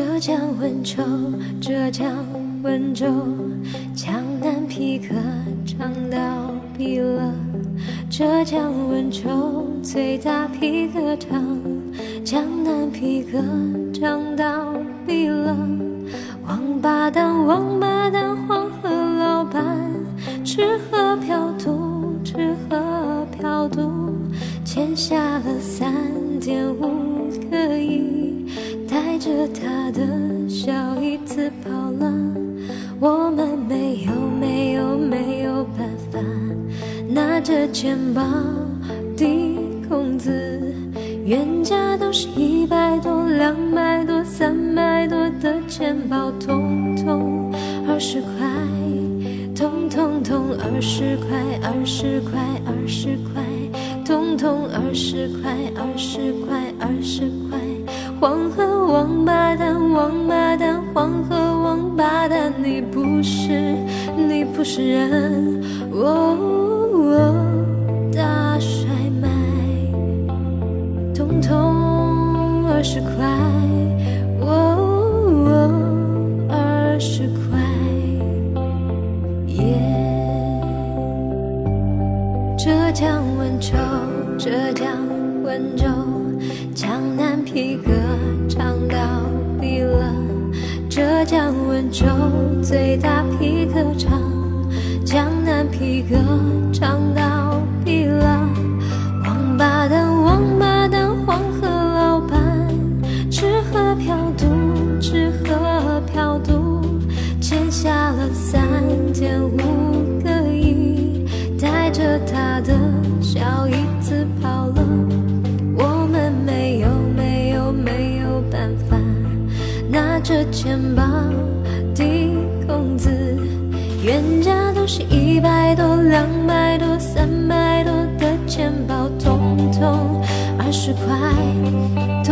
浙江温州，浙江温州，江南皮革厂倒闭了。浙江温州最大皮革厂，江南皮革厂倒闭了。王八蛋，王八蛋，黄河老板，吃喝嫖赌，吃喝嫖赌，欠下了三点五，着他的小姨子跑了。我们没有没有没有办法，拿着钱包抵工资，原价都是一百多、两百多、三百多的钱包，通通二十块，通通通二十块，二十块，二十块，通通二十块，二十块，二十块。黄河王八蛋，王八蛋，黄河王八蛋，你不是，你不是人。哦哦，大甩卖，通通二十块。哦哦，二十块。耶。浙江温州，浙江温州，江南皮革厂倒闭了。浙江温州最大皮革厂，江南皮革厂着钱包抵工资，原价都是一百多、两百多、三百多的钱包，统统二十块。